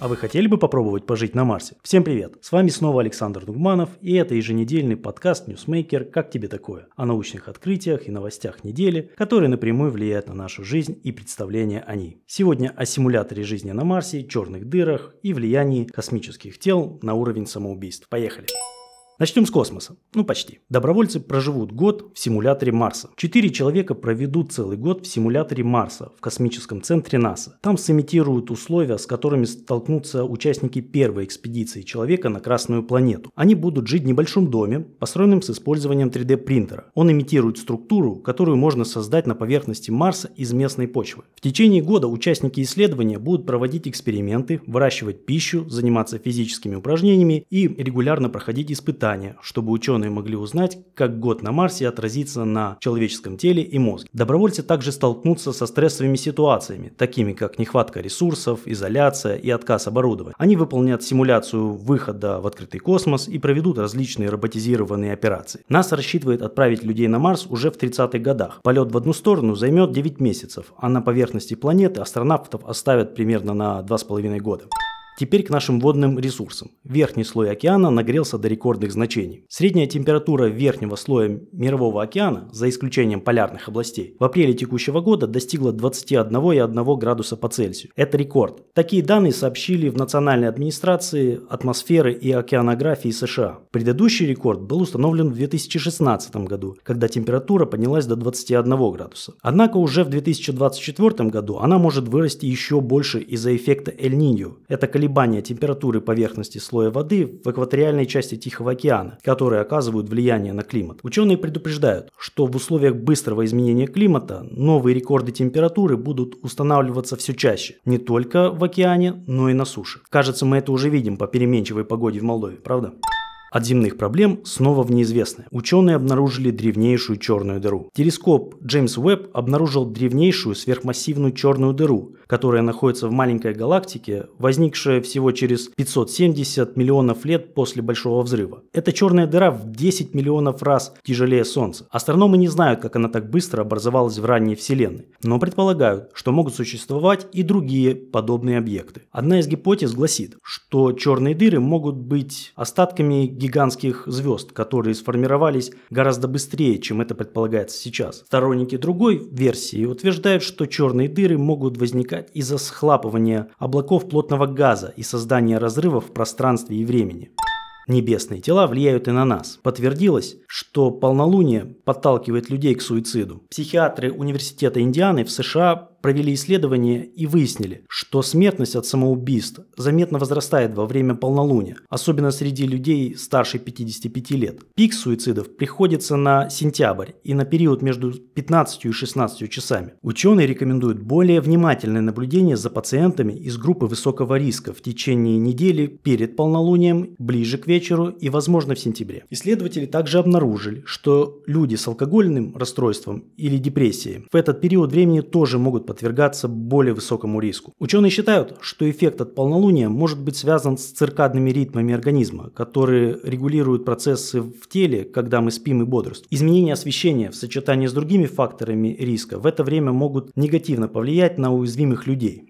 А вы хотели бы попробовать пожить на Марсе? Всем привет! С вами снова Александр Дугманов, и это еженедельный подкаст Newsmaker «Как тебе такое?» о научных открытиях и новостях недели, которые напрямую влияют на нашу жизнь и представление о ней. Сегодня о симуляторе жизни на Марсе, черных дырах и влиянии космических тел на уровень самоубийств. Поехали! Начнем с космоса. Ну, почти. Добровольцы проживут год в симуляторе Марса. Четыре человека проведут целый год в симуляторе Марса в космическом центре НАСА. Там сымитируют условия, с которыми столкнутся участники первой экспедиции человека на Красную планету. Они будут жить в небольшом доме, построенном с использованием 3D принтера. Он имитирует структуру, которую можно создать на поверхности Марса из местной почвы. В течение года участники исследования будут проводить эксперименты, выращивать пищу, заниматься физическими упражнениями и регулярно проходить испытания испытания, чтобы ученые могли узнать, как год на Марсе отразится на человеческом теле и мозге. Добровольцы также столкнутся со стрессовыми ситуациями, такими как нехватка ресурсов, изоляция и отказ оборудования. Они выполнят симуляцию выхода в открытый космос и проведут различные роботизированные операции. НАСА рассчитывает отправить людей на Марс уже в 30-х годах. Полет в одну сторону займет 9 месяцев, а на поверхности планеты астронавтов оставят примерно на 2,5 года. Теперь к нашим водным ресурсам. Верхний слой океана нагрелся до рекордных значений. Средняя температура верхнего слоя Мирового океана, за исключением полярных областей, в апреле текущего года достигла 21,1 градуса по Цельсию. Это рекорд. Такие данные сообщили в Национальной администрации атмосферы и океанографии США. Предыдущий рекорд был установлен в 2016 году, когда температура поднялась до 21 градуса. Однако уже в 2024 году она может вырасти еще больше из-за эффекта Эль-Ниньо. Это колебания температуры поверхности слоя воды в экваториальной части Тихого океана, которые оказывают влияние на климат. Ученые предупреждают, что в условиях быстрого изменения климата новые рекорды температуры будут устанавливаться все чаще, не только в океане, но и на суше. Кажется, мы это уже видим по переменчивой погоде в Молдове, правда? От земных проблем снова в неизвестное. Ученые обнаружили древнейшую черную дыру. Телескоп Джеймс Уэбб обнаружил древнейшую сверхмассивную черную дыру, которая находится в маленькой галактике, возникшая всего через 570 миллионов лет после Большого взрыва. Эта черная дыра в 10 миллионов раз тяжелее Солнца. Астрономы не знают, как она так быстро образовалась в ранней Вселенной, но предполагают, что могут существовать и другие подобные объекты. Одна из гипотез гласит, что черные дыры могут быть остатками гигантских звезд, которые сформировались гораздо быстрее, чем это предполагается сейчас. Сторонники другой версии утверждают, что черные дыры могут возникать из-за схлапывания облаков плотного газа и создания разрывов в пространстве и времени. Небесные тела влияют и на нас. Подтвердилось, что полнолуние подталкивает людей к суициду. Психиатры Университета Индианы в США провели исследование и выяснили, что смертность от самоубийств заметно возрастает во время полнолуния, особенно среди людей старше 55 лет. Пик суицидов приходится на сентябрь и на период между 15 и 16 часами. Ученые рекомендуют более внимательное наблюдение за пациентами из группы высокого риска в течение недели перед полнолунием, ближе к вечеру и, возможно, в сентябре. Исследователи также обнаружили, что люди с алкогольным расстройством или депрессией в этот период времени тоже могут подвергаться более высокому риску. Ученые считают, что эффект от полнолуния может быть связан с циркадными ритмами организма, которые регулируют процессы в теле, когда мы спим и бодрствуем. Изменения освещения в сочетании с другими факторами риска в это время могут негативно повлиять на уязвимых людей.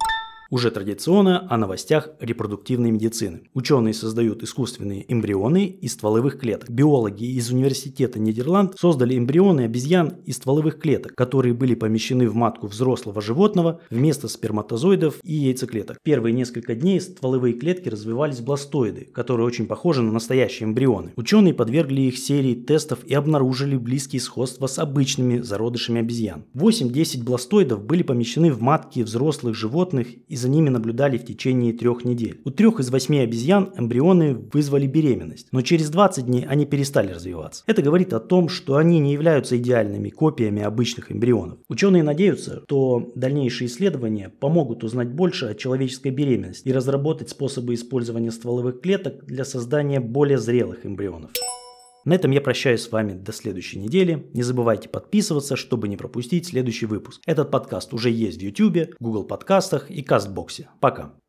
Уже традиционно о новостях репродуктивной медицины. Ученые создают искусственные эмбрионы из стволовых клеток. Биологи из Университета Нидерланд создали эмбрионы обезьян из стволовых клеток, которые были помещены в матку взрослого животного вместо сперматозоидов и яйцеклеток. Первые несколько дней стволовые клетки развивались бластоиды, которые очень похожи на настоящие эмбрионы. Ученые подвергли их серии тестов и обнаружили близкие сходства с обычными зародышами обезьян. 8-10 бластоидов были помещены в матки взрослых животных из за ними наблюдали в течение трех недель. У трех из восьми обезьян эмбрионы вызвали беременность, но через 20 дней они перестали развиваться. Это говорит о том, что они не являются идеальными копиями обычных эмбрионов. Ученые надеются, что дальнейшие исследования помогут узнать больше о человеческой беременности и разработать способы использования стволовых клеток для создания более зрелых эмбрионов. На этом я прощаюсь с вами до следующей недели. Не забывайте подписываться, чтобы не пропустить следующий выпуск. Этот подкаст уже есть в YouTube, Google подкастах и Кастбоксе. Пока.